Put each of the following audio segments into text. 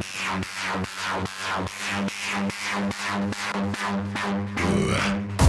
うわ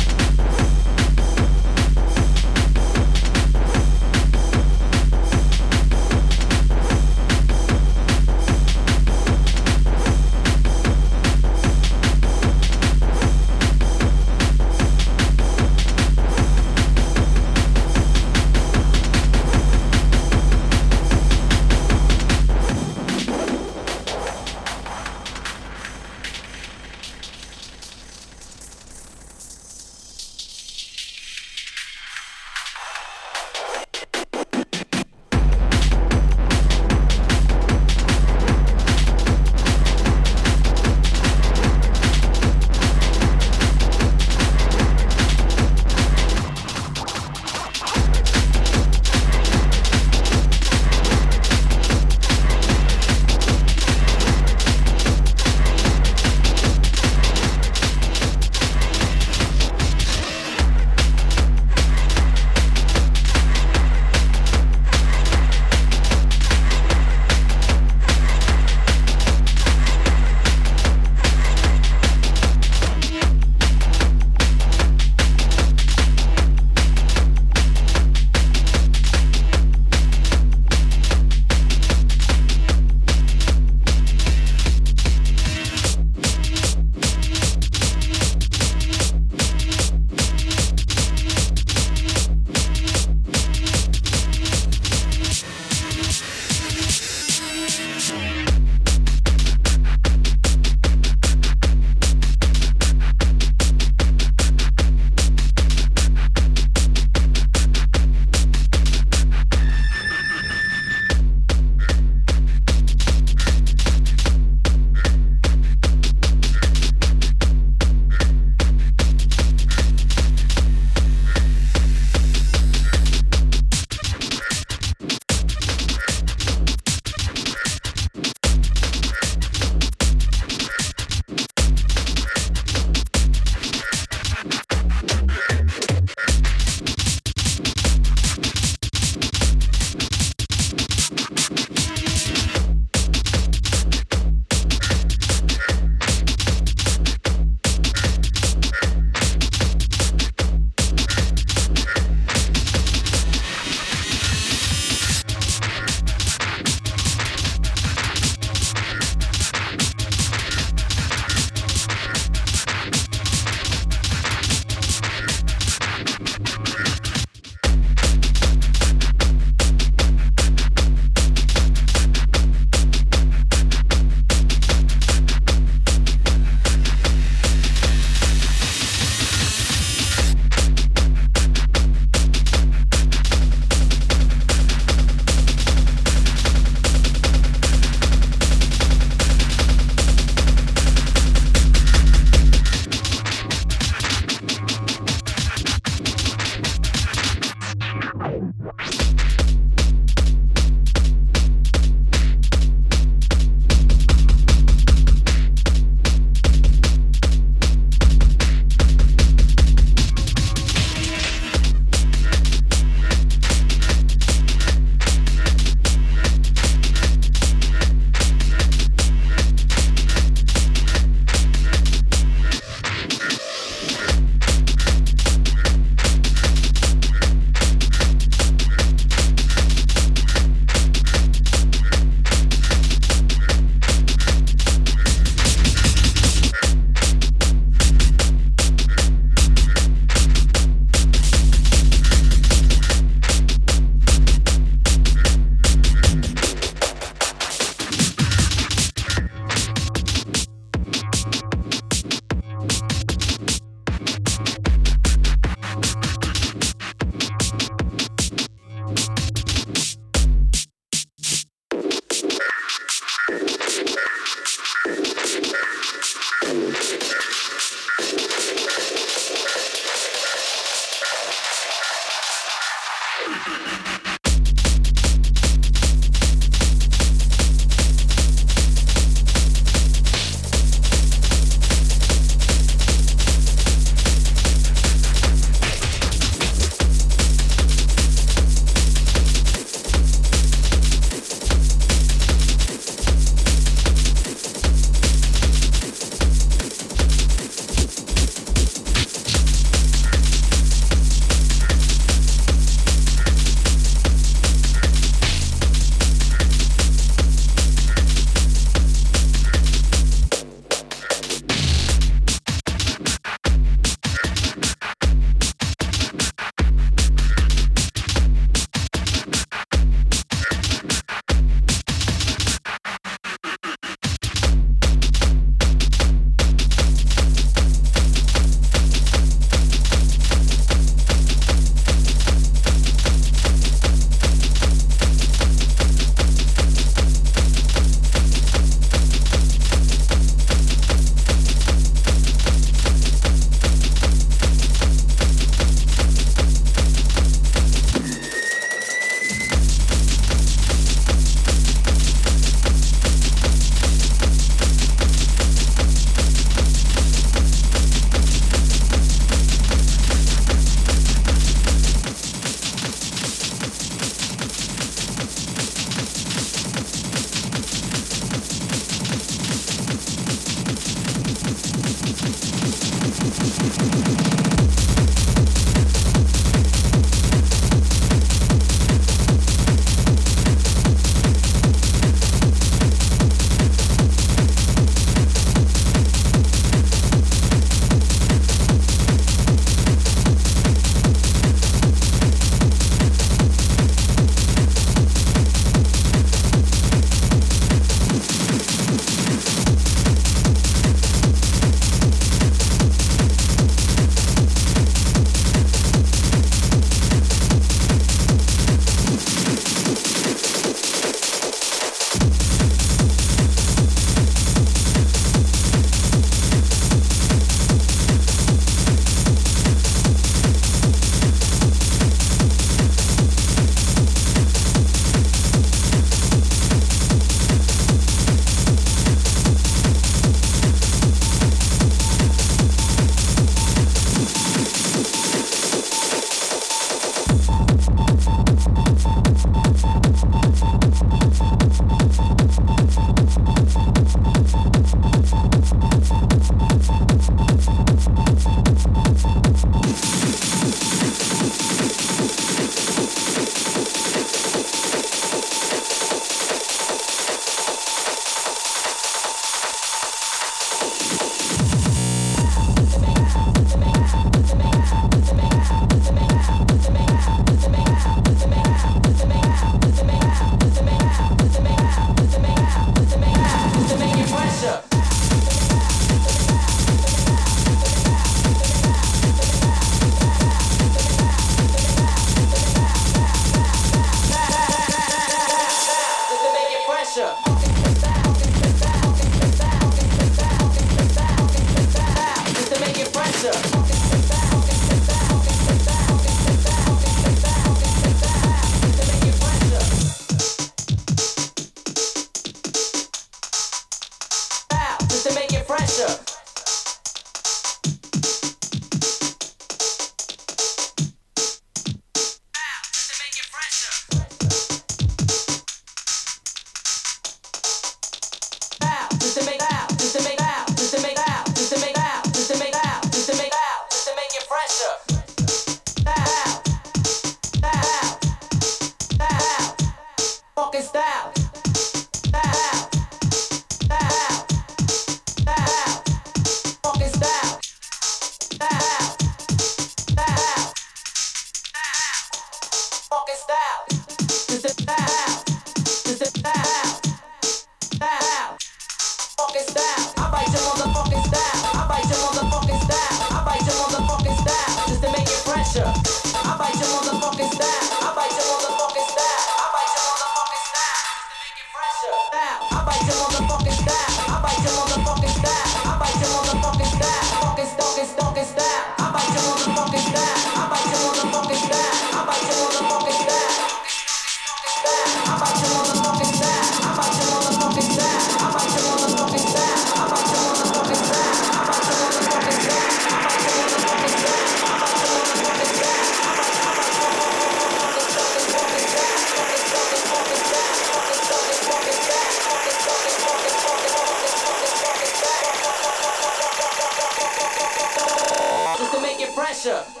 pressure.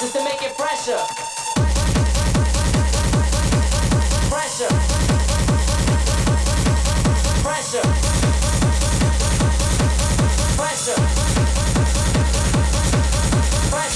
Just to make it pressure. Pressure.